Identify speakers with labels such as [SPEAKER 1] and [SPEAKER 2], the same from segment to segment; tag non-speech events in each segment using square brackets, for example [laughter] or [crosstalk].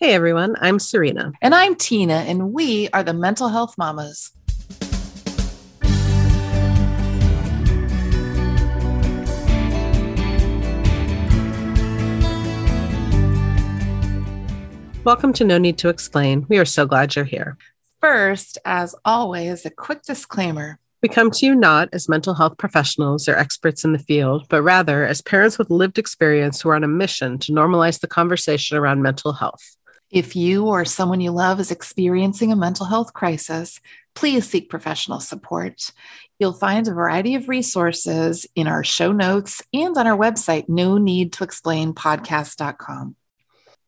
[SPEAKER 1] Hey everyone, I'm Serena.
[SPEAKER 2] And I'm Tina, and we are the Mental Health Mamas.
[SPEAKER 1] Welcome to No Need to Explain. We are so glad you're here.
[SPEAKER 2] First, as always, a quick disclaimer.
[SPEAKER 1] We come to you not as mental health professionals or experts in the field, but rather as parents with lived experience who are on a mission to normalize the conversation around mental health.
[SPEAKER 2] If you or someone you love is experiencing a mental health crisis, please seek professional support. You'll find a variety of resources in our show notes and on our website, no need to explain podcast.com.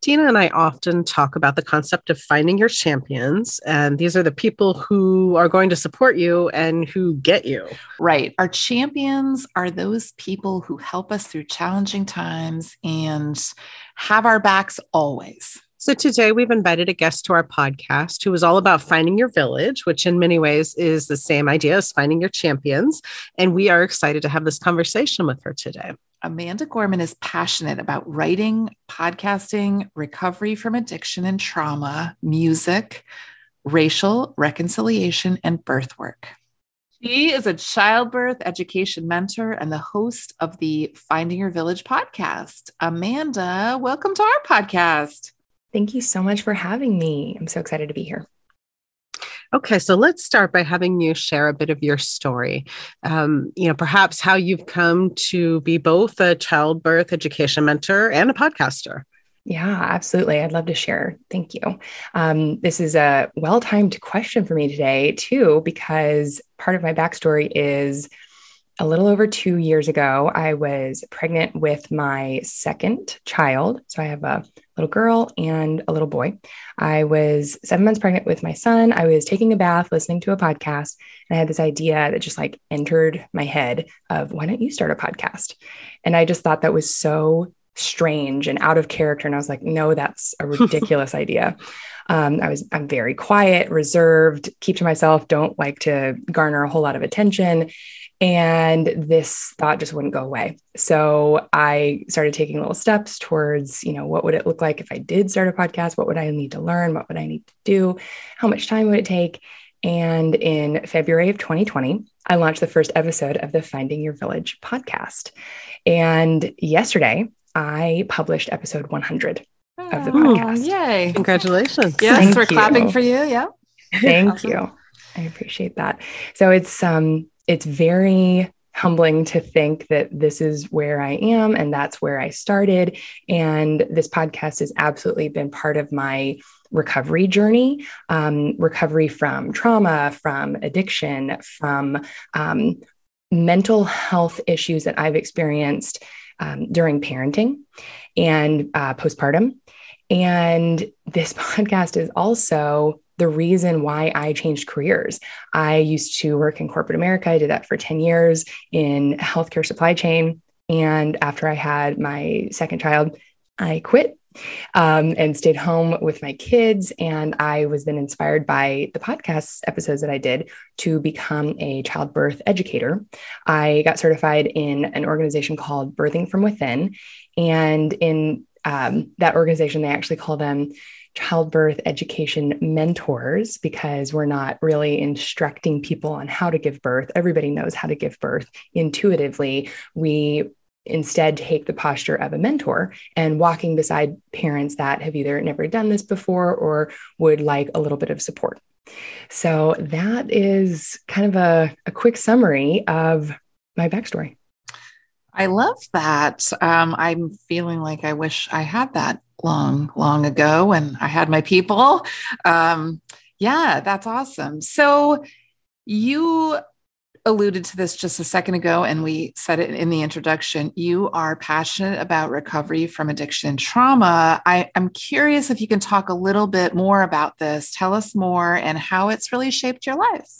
[SPEAKER 1] Tina and I often talk about the concept of finding your champions, and these are the people who are going to support you and who get you.
[SPEAKER 2] Right. Our champions are those people who help us through challenging times and have our backs always.
[SPEAKER 1] So today we've invited a guest to our podcast who is all about finding your village, which in many ways is the same idea as finding your champions. And we are excited to have this conversation with her today.
[SPEAKER 2] Amanda Gorman is passionate about writing, podcasting, recovery from addiction and trauma, music, racial reconciliation, and birth work. She is a childbirth education mentor and the host of the Finding Your Village podcast. Amanda, welcome to our podcast.
[SPEAKER 3] Thank you so much for having me. I'm so excited to be here.
[SPEAKER 1] Okay, so let's start by having you share a bit of your story. Um, you know, perhaps how you've come to be both a childbirth education mentor and a podcaster.
[SPEAKER 3] Yeah, absolutely. I'd love to share. Thank you. Um, this is a well timed question for me today, too, because part of my backstory is a little over two years ago, I was pregnant with my second child. So I have a little girl and a little boy. I was seven months pregnant with my son. I was taking a bath, listening to a podcast, and I had this idea that just like entered my head of why don't you start a podcast? And I just thought that was so strange and out of character. And I was like, no, that's a [laughs] ridiculous idea. Um, I was I'm very quiet, reserved, keep to myself, don't like to garner a whole lot of attention. And this thought just wouldn't go away. So I started taking little steps towards, you know, what would it look like if I did start a podcast? What would I need to learn? What would I need to do? How much time would it take? And in February of 2020, I launched the first episode of the Finding Your Village podcast. And yesterday, I published episode 100 of the podcast.
[SPEAKER 2] Yay.
[SPEAKER 1] Congratulations.
[SPEAKER 2] Yes, Thank we're you. clapping for you. Yeah.
[SPEAKER 3] Thank awesome. you. I appreciate that. So it's um it's very humbling to think that this is where I am and that's where I started. And this podcast has absolutely been part of my recovery journey um, recovery from trauma, from addiction, from um, mental health issues that I've experienced um, during parenting and uh, postpartum. And this [laughs] podcast is also the reason why I changed careers. I used to work in corporate America. I did that for 10 years in healthcare supply chain. And after I had my second child, I quit um, and stayed home with my kids. And I was then inspired by the podcast episodes that I did to become a childbirth educator. I got certified in an organization called Birthing from Within. And in um, that organization, they actually call them childbirth education mentors because we're not really instructing people on how to give birth. Everybody knows how to give birth intuitively. We instead take the posture of a mentor and walking beside parents that have either never done this before or would like a little bit of support. So that is kind of a, a quick summary of my backstory.
[SPEAKER 2] I love that. Um, I'm feeling like I wish I had that long, long ago when I had my people. Um, yeah, that's awesome. So you alluded to this just a second ago, and we said it in the introduction. You are passionate about recovery from addiction and trauma. I, am curious if you can talk a little bit more about this. Tell us more and how it's really shaped your life.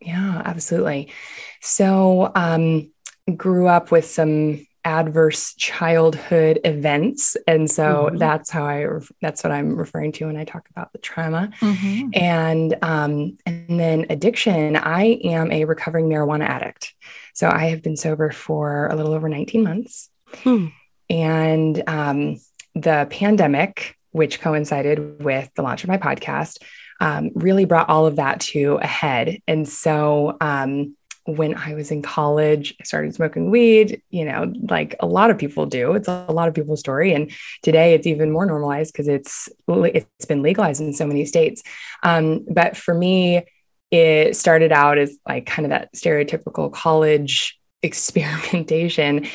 [SPEAKER 3] Yeah, absolutely. So, um, grew up with some adverse childhood events and so mm-hmm. that's how i that's what i'm referring to when i talk about the trauma mm-hmm. and um, and then addiction i am a recovering marijuana addict so i have been sober for a little over 19 months hmm. and um, the pandemic which coincided with the launch of my podcast, um, really brought all of that to a head. And so, um, when I was in college, I started smoking weed, you know, like a lot of people do. It's a lot of people's story. And today it's even more normalized because it's it's been legalized in so many states. Um, but for me, it started out as like kind of that stereotypical college [laughs] experimentation.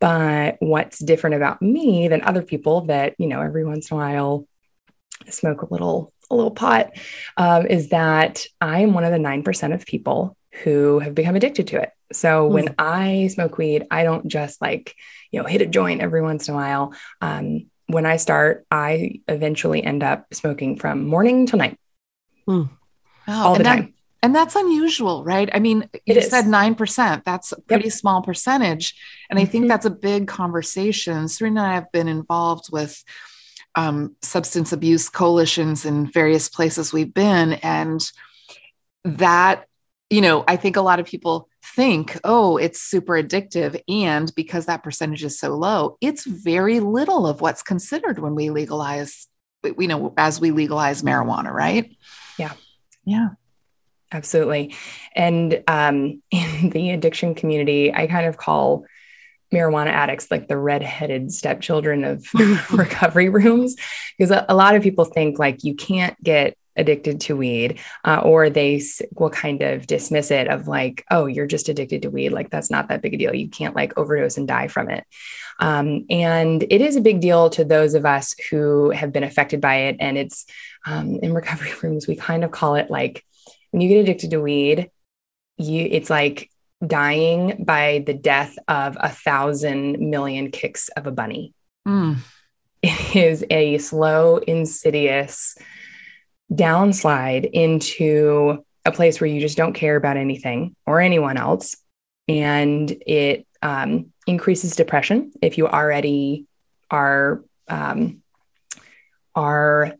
[SPEAKER 3] But what's different about me than other people that, you know, every once in a while smoke a little a little pot um, is that I am one of the 9% of people who have become addicted to it. So mm. when I smoke weed, I don't just like, you know, hit a joint every once in a while. Um, when I start, I eventually end up smoking from morning till night.
[SPEAKER 2] Mm. Oh, all the that, time. And that's unusual, right? I mean, you said 9%. That's a pretty yep. small percentage. And mm-hmm. I think mm-hmm. that's a big conversation. Serena and I have been involved with um, substance abuse coalitions in various places we've been. And that you know, I think a lot of people think, oh, it's super addictive. And because that percentage is so low, it's very little of what's considered when we legalize, you know, as we legalize marijuana, right?
[SPEAKER 3] Yeah.
[SPEAKER 2] Yeah.
[SPEAKER 3] Absolutely. And um, [laughs] in the addiction community, I kind of call marijuana addicts like the redheaded stepchildren of [laughs] recovery rooms because a, a, lot of people think like you can't get addicted to weed, uh, or they will kind of dismiss it of like, oh, you're just addicted to weed. Like, that's not that big a deal. You can't like overdose and die from it. Um, and it is a big deal to those of us who have been affected by it. And it's um, in recovery [laughs] rooms, we kind of call it like when you get addicted to weed, you it's like dying by the death of a thousand million kicks of a bunny. Mm. It is a slow, insidious, downslide into a place where you just don't care about anything or anyone else. And it um, increases depression if you already are um, are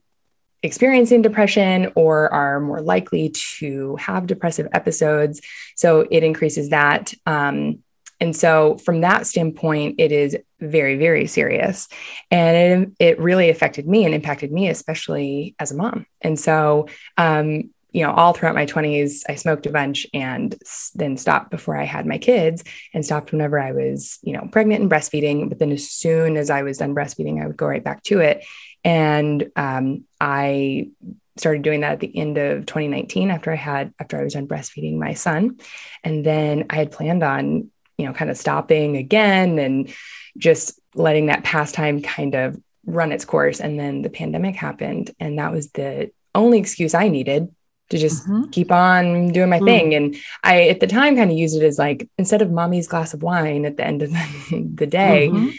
[SPEAKER 3] experiencing depression or are more likely to have depressive episodes. So it increases that. Um, and so, from that standpoint, it is very, very serious. And it, it really affected me and impacted me, especially as a mom. And so, um, you know, all throughout my 20s, I smoked a bunch and then stopped before I had my kids and stopped whenever I was, you know, pregnant and breastfeeding. But then as soon as I was done breastfeeding, I would go right back to it. And um, I started doing that at the end of 2019 after I had after I was done breastfeeding my son. And then I had planned on you know, kind of stopping again and just letting that pastime kind of run its course. And then the pandemic happened. And that was the only excuse I needed to just mm-hmm. keep on doing my mm. thing. And I, at the time, kind of used it as like, instead of mommy's glass of wine at the end of the, [laughs] the day, mm-hmm.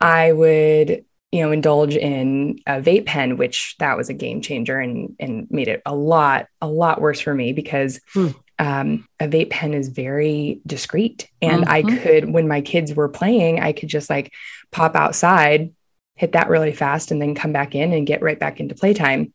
[SPEAKER 3] I would, you know, indulge in a vape pen, which that was a game changer and, and made it a lot, a lot worse for me because mm um, a vape pen is very discreet. And mm-hmm. I could, when my kids were playing, I could just like pop outside, hit that really fast, and then come back in and get right back into playtime.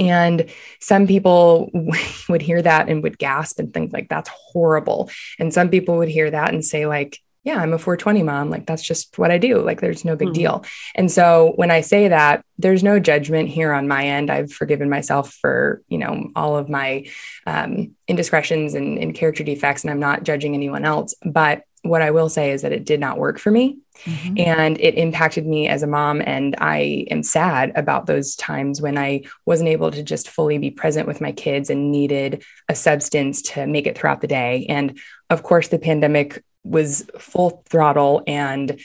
[SPEAKER 3] And some people [laughs] would hear that and would gasp and think like that's horrible. And some people would hear that and say like, yeah, I'm a 420 mom. Like that's just what I do. Like there's no big mm-hmm. deal. And so when I say that, there's no judgment here on my end. I've forgiven myself for, you know, all of my um, indiscretions and, and character defects, and I'm not judging anyone else. But what I will say is that it did not work for me mm-hmm. and it impacted me as a mom. And I am sad about those times when I wasn't able to just fully be present with my kids and needed a substance to make it throughout the day. And of course, the pandemic was full throttle and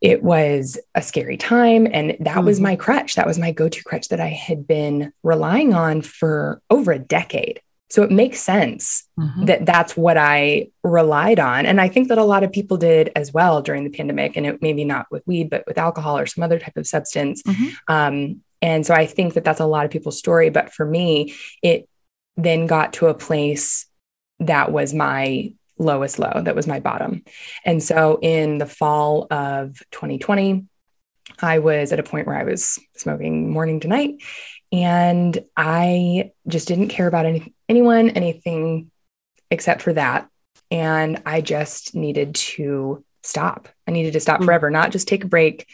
[SPEAKER 3] it was a scary time. And that mm-hmm. was my crutch. That was my go to crutch that I had been relying on for over a decade. So it makes sense mm-hmm. that that's what I relied on. And I think that a lot of people did as well during the pandemic, and it maybe not with weed, but with alcohol or some other type of substance. Mm-hmm. Um, and so I think that that's a lot of people's story. But for me, it then got to a place that was my lowest low. That was my bottom. And so in the fall of 2020, I was at a point where I was smoking morning to night and I just didn't care about any, anyone, anything except for that. And I just needed to stop. I needed to stop mm-hmm. forever, not just take a break,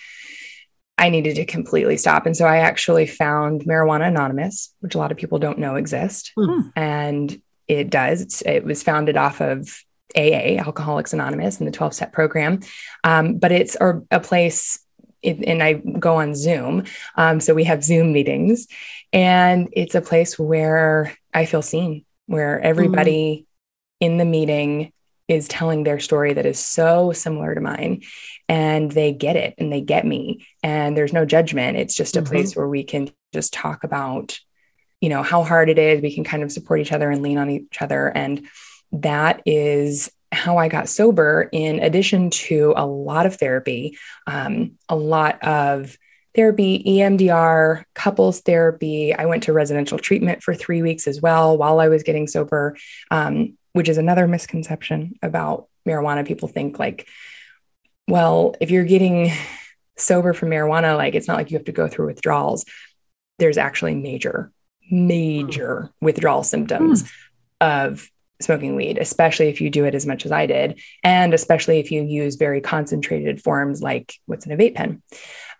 [SPEAKER 3] I needed to completely stop. And so I actually found Marijuana Anonymous, which a lot of people don't know exist. Mm. And it does. It's, it was founded off of AA, Alcoholics Anonymous, and the 12 step program. Um, but it's a, a place, it, and I go on Zoom. Um, so we have Zoom meetings, and it's a place where I feel seen, where everybody mm. in the meeting is telling their story that is so similar to mine and they get it and they get me and there's no judgment it's just a mm-hmm. place where we can just talk about you know how hard it is we can kind of support each other and lean on each other and that is how I got sober, in addition to a lot of therapy, um, a lot of therapy, EMDR, couples therapy. I went to residential treatment for three weeks as well while I was getting sober, um, which is another misconception about marijuana. People think like, well, if you're getting sober from marijuana, like it's not like you have to go through withdrawals. There's actually major, major withdrawal symptoms mm. of smoking weed, especially if you do it as much as I did, and especially if you use very concentrated forms like what's in a vape pen.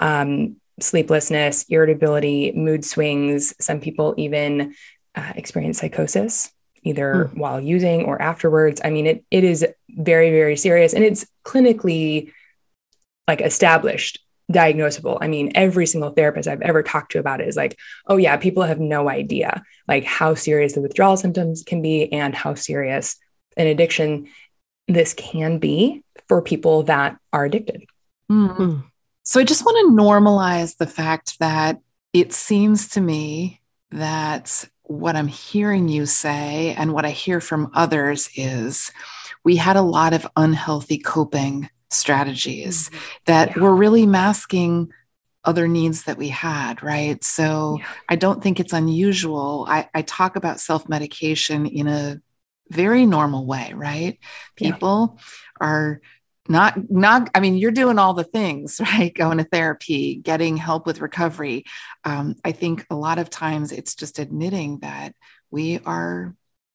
[SPEAKER 3] Um, sleeplessness, irritability, mood swings. Some people even uh, experience psychosis either hmm. while using or afterwards. I mean, it, it is very, very serious and it's clinically like established diagnosable. I mean, every single therapist I've ever talked to about it is like, oh, yeah, people have no idea like how serious the withdrawal symptoms can be and how serious an addiction this can be for people that are addicted.
[SPEAKER 2] Mm-hmm. So I just want to normalize the fact that it seems to me that what I'm hearing you say and what I hear from others is we had a lot of unhealthy coping strategies mm-hmm. that yeah. were really masking other needs that we had, right? So yeah. I don't think it's unusual. I, I talk about self medication in a very normal way, right? People yeah. are not not i mean you're doing all the things [laughs] right going to therapy getting help with recovery um, i think a lot of times it's just admitting that we are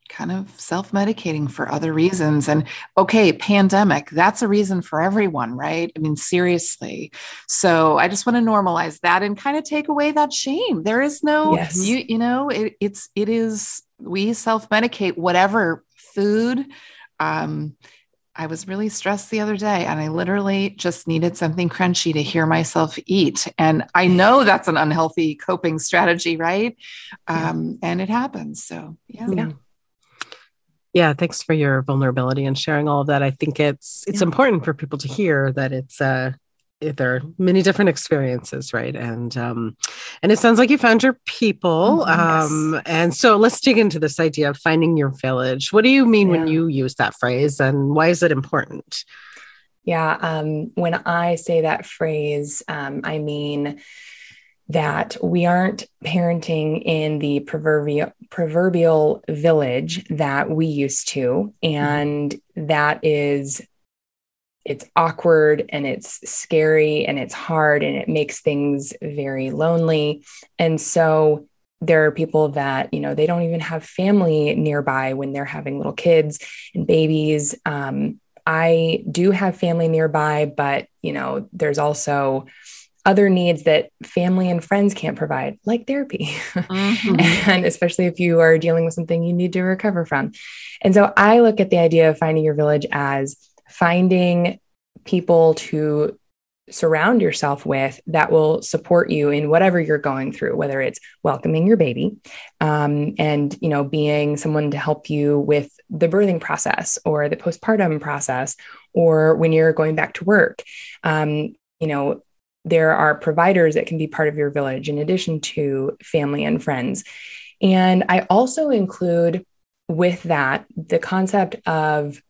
[SPEAKER 2] kind of self medicating for other reasons. And okay, pandemic, that's a reason for everyone, right? I mean, seriously. So I just want to normalize that and kind of take away that shame. There is no, yes. you, you know, it, it's, it is, we self medicate whatever food. Um, I was really stressed the other day and I literally just needed something crunchy to hear myself eat. And I know that's an unhealthy coping strategy, right? Um, and it happens. So, yeah. yeah.
[SPEAKER 1] Yeah, thanks for your vulnerability and sharing all of that. I think it's it's yeah. important for people to hear that it's uh there are many different experiences right and um and it sounds like you found your people mm-hmm, um yes. and so let's dig into this idea of finding your village what do you mean yeah. when you use that phrase and why is it important
[SPEAKER 3] yeah um when i say that phrase um i mean that we aren't parenting in the proverbial proverbial village that we used to. And that is it's awkward and it's scary and it's hard and it makes things very lonely. And so there are people that you know they don't even have family nearby when they're having little kids and babies. Um, i do have family nearby but you know there's also other needs that family and friends can't provide, like therapy. Mm-hmm. [laughs] and especially if you are dealing with something you need to recover from. And so I look at the idea of finding your village as finding people to surround yourself with that will support you in whatever you're going through whether it's welcoming your baby um, and you know being someone to help you with the birthing process or the postpartum process or when you're going back to work um, you know there are providers that can be part of your village in addition to family and friends. And I also include with that the concept of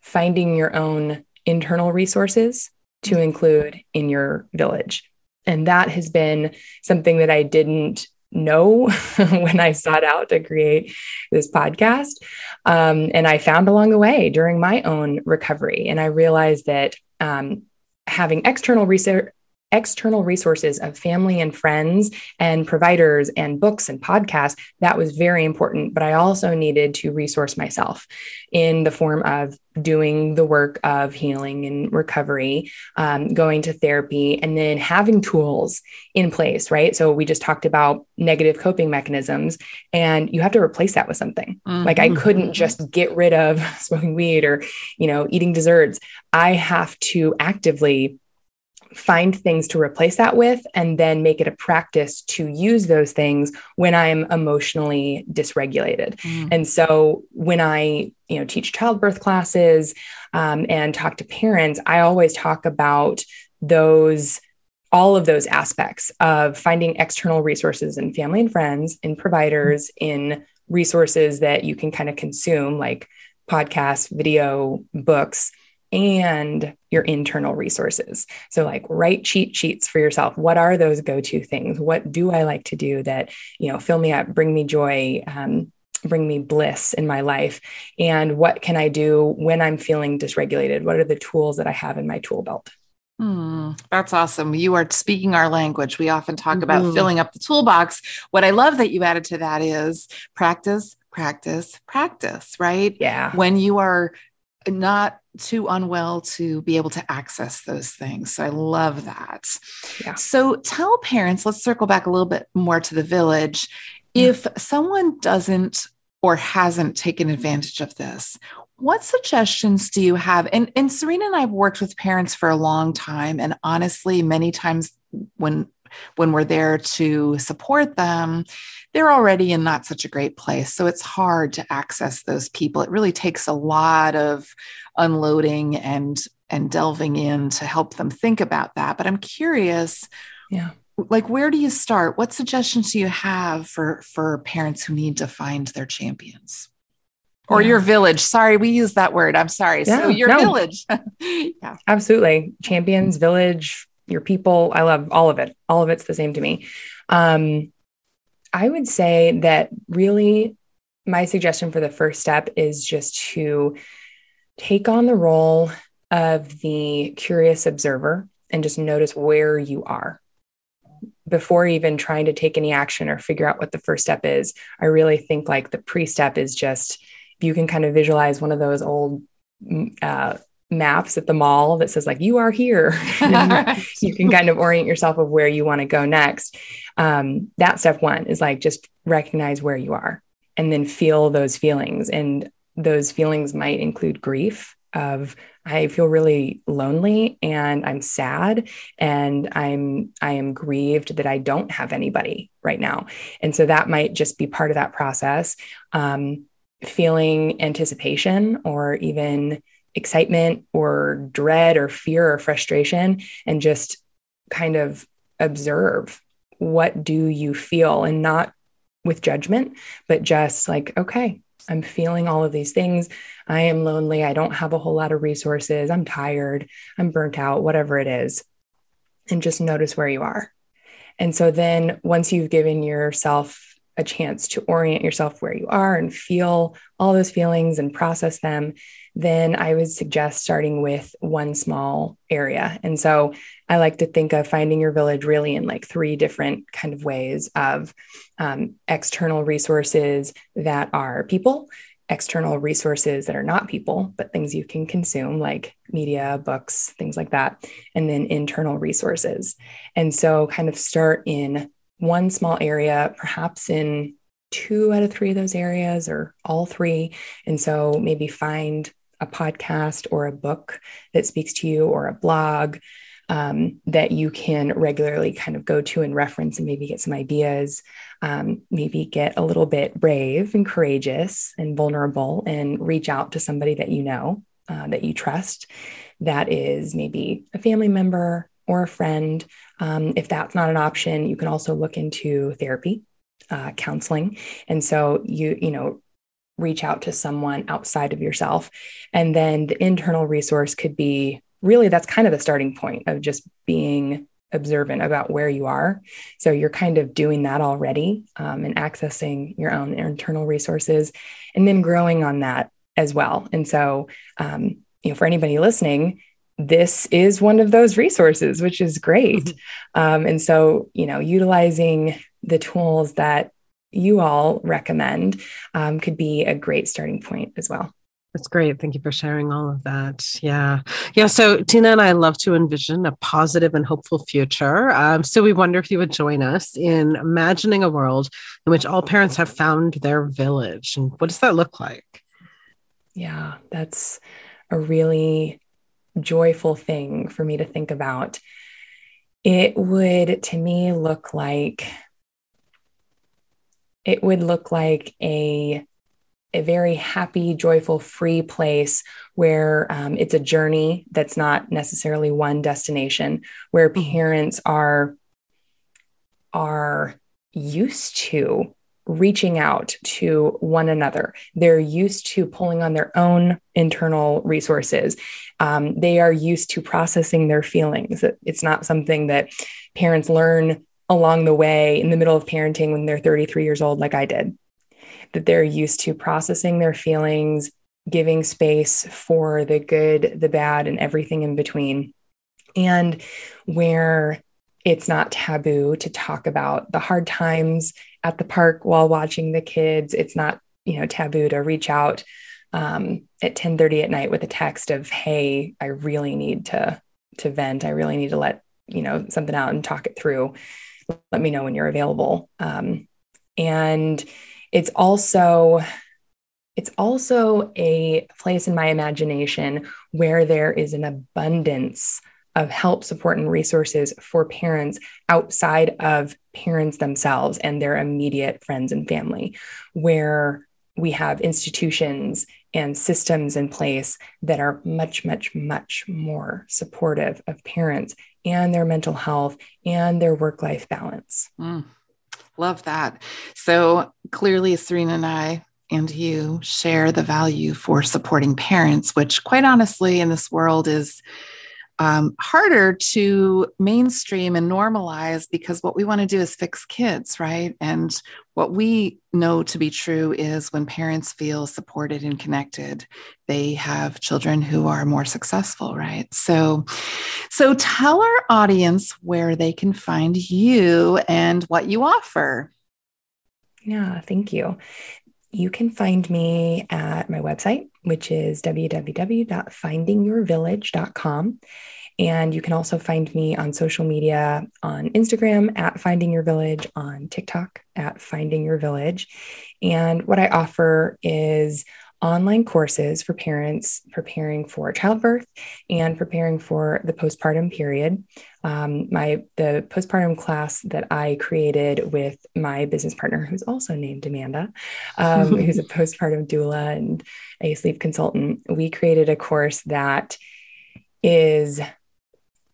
[SPEAKER 3] finding your own internal resources to include in your village. And that has been something that I didn't know [laughs] when I sought out to create this podcast. Um, and I found along the way during my own recovery. And I realized that um, having external research external resources of family and friends and providers and books and podcasts, that was very important. But I also needed to resource myself in the form of doing the work of healing and recovery, um, going to therapy, and then having tools in place, right? So we just talked about negative coping mechanisms, and you have to replace that with something. Mm-hmm. Like I couldn't just get rid of [laughs] smoking weed or, you know, eating desserts. I have to actively find things to replace that with and then make it a practice to use those things when i'm emotionally dysregulated mm. and so when i you know teach childbirth classes um, and talk to parents i always talk about those all of those aspects of finding external resources in family and friends in providers in resources that you can kind of consume like podcasts video books and your internal resources. So, like, write cheat sheets for yourself. What are those go to things? What do I like to do that, you know, fill me up, bring me joy, um, bring me bliss in my life? And what can I do when I'm feeling dysregulated? What are the tools that I have in my tool belt?
[SPEAKER 2] Hmm, that's awesome. You are speaking our language. We often talk mm-hmm. about filling up the toolbox. What I love that you added to that is practice, practice, practice, right?
[SPEAKER 3] Yeah.
[SPEAKER 2] When you are not too unwell to be able to access those things. So I love that. Yeah. So tell parents, let's circle back a little bit more to the village. Yeah. If someone doesn't or hasn't taken advantage of this, what suggestions do you have? And, and Serena and I have worked with parents for a long time. And honestly, many times when when we're there to support them, they're already in not such a great place. So it's hard to access those people. It really takes a lot of unloading and and delving in to help them think about that. But I'm curious,
[SPEAKER 3] yeah.
[SPEAKER 2] Like where do you start? What suggestions do you have for for parents who need to find their champions? Or yeah. your village. Sorry, we use that word. I'm sorry. Yeah, so your no. village. [laughs]
[SPEAKER 3] yeah. Absolutely. Champions, village, your people. I love all of it. All of it's the same to me. Um, I would say that really my suggestion for the first step is just to take on the role of the curious observer and just notice where you are before even trying to take any action or figure out what the first step is. I really think like the pre step is just you can kind of visualize one of those old mm, uh, maps at the mall that says like you are here. [laughs] [laughs] You can kind of orient yourself of where you want to go next. Um, that step one is like just recognize where you are and then feel those feelings. And those feelings might include grief of i feel really lonely and i'm sad and i'm i am grieved that i don't have anybody right now. And so that might just be part of that process. Um, feeling anticipation or even excitement or dread or fear or frustration and just kind of observe what do you feel and not with judgment but just like okay i'm feeling all of these things. I am lonely. I don't have a whole lot of resources. I'm tired. I'm burnt out whatever it is. And just notice where you are. And so then once you've given yourself a chance to orient yourself where you are and feel all those feelings and process them then I would suggest starting with one small area. And so I like to think of finding your village really in like three different kind of ways of um, external resources that are people, external resources that are not people, but things you can consume like media, books, things like that, and then internal resources. And so kind of start in one small area, perhaps in two out of three of those areas or all three. And so maybe find a podcast or a book that speaks to you or a blog um, that you can regularly kind of go to and reference and maybe get some ideas, um, maybe get a little bit brave and courageous and vulnerable and reach out to somebody that you know, uh, that you trust, that is maybe a family member or a friend. Um, if that's not an option, you can also look into therapy. Uh, counseling and so you you know reach out to someone outside of yourself. And then the internal resource could be really that's kind of the starting point of just being observant about where you are. So you're kind of doing that already um, and accessing your own internal resources and then growing on that as well. And so, um, you know, for anybody listening, this is one of those resources, which is great. Mm-hmm. Um, and so, you know, utilizing the tools that you all recommend um, could be a great starting point as well.
[SPEAKER 1] That's great. Thank you for sharing all of that. Yeah. Yeah. So, Tina and I love to envision a positive and hopeful future. Um, so, we wonder if you would join us in imagining a world in which all parents have found their village. And what does that look like?
[SPEAKER 3] Yeah, that's a really joyful thing for me to think about. It would, to me, look like it would look like a a very happy, joyful, free place where um, it's a journey that's not necessarily one destination, where mm-hmm. parents are are used to reaching out to one another. They're used to pulling on their own internal resources. Um, they are used to processing their feelings. It's not something that parents learn along the way in the middle of parenting when they're 33 years old, like I did that they're used to processing their feelings, giving space for the good, the bad, and everything in between. And where it's not taboo to talk about the hard times at the park while watching the kids. It's not, you know, taboo to reach out um, at 10 30 at night with a text of, hey, I really need to to vent. I really need to let, you know, something out and talk it through. Let me know when you're available. Um, and it's also it's also a place in my imagination where there is an abundance of help, support, and resources for parents outside of parents themselves and their immediate friends and family, where we have institutions and systems in place that are much, much, much more supportive of parents and their mental health and their work life balance.
[SPEAKER 2] Mm. Love that. So clearly, Serena and I and you share the value for supporting parents, which, quite honestly, in this world is um, harder to mainstream and normalize because what we want to do is fix kids, right? And what we know to be true is when parents feel supported and connected, they have children who are more successful, right? So, so tell our audience where they can find you and what you offer.
[SPEAKER 3] Yeah, thank you. You can find me at my website, which is www.findingyourvillage.com. And you can also find me on social media on Instagram at Finding Your Village, on TikTok at Finding Your Village. And what I offer is online courses for parents preparing for childbirth and preparing for the postpartum period. Um, my the postpartum class that I created with my business partner, who's also named Amanda, um, [laughs] who's a postpartum doula and a sleep consultant. We created a course that is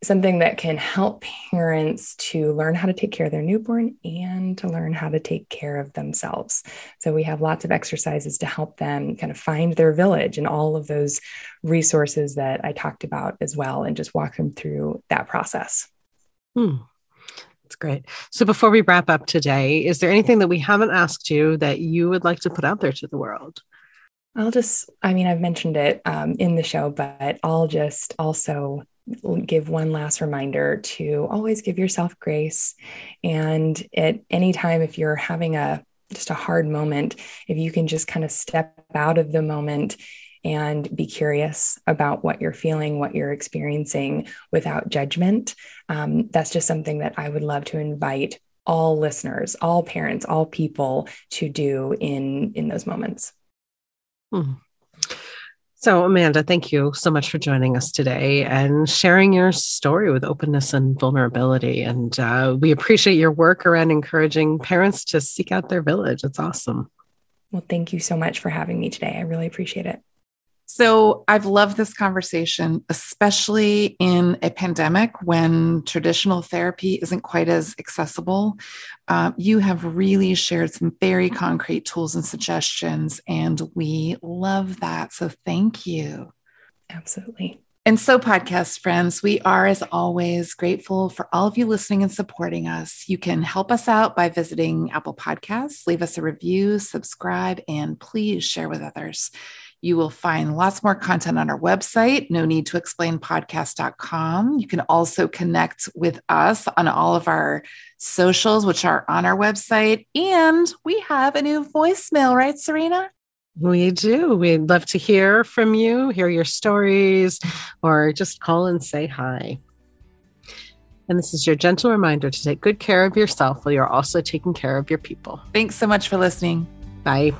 [SPEAKER 3] something that can help parents to learn how to take care of their newborn and to learn how to take care of themselves. So, we have lots of exercises to help them kind of find their village and all of those resources that I talked about as well, and just walk them through that process.
[SPEAKER 1] Hmm. That's great. So, before we wrap up today, is there anything that we haven't asked you that you would like to put out there to the world?
[SPEAKER 3] I'll just, I mean, I've mentioned it um, in the show, but I'll just also give one last reminder to always give yourself grace. And at any time, if you're having a just a hard moment, if you can just kind of step out of the moment and be curious about what you're feeling, what you're experiencing without judgment, um, that's just something that I would love to invite all listeners, all parents, all people to do in in those moments.
[SPEAKER 1] Hmm. So, Amanda, thank you so much for joining us today and sharing your story with openness and vulnerability. And uh, we appreciate your work around encouraging parents to seek out their village. It's awesome.
[SPEAKER 3] Well, thank you so much for having me today. I really appreciate it.
[SPEAKER 2] So I've loved this conversation, especially in a pandemic when traditional therapy isn't quite as accessible. Uh, you have really shared some very concrete tools and suggestions, and we love that. So thank you.
[SPEAKER 3] Absolutely.
[SPEAKER 2] And so, podcast friends, we are, as always, grateful for all of you listening and supporting us. You can help us out by visiting Apple Podcasts, leave us a review, subscribe, and please share with others. You will find lots more content on our website, no need to explain podcast.com. You can also connect with us on all of our socials, which are on our website. And we have a new voicemail, right, Serena?
[SPEAKER 1] We do. We'd love to hear from you, hear your stories, or just call and say hi. And this is your gentle reminder to take good care of yourself while you're also taking care of your people.
[SPEAKER 2] Thanks so much for listening.
[SPEAKER 1] Bye.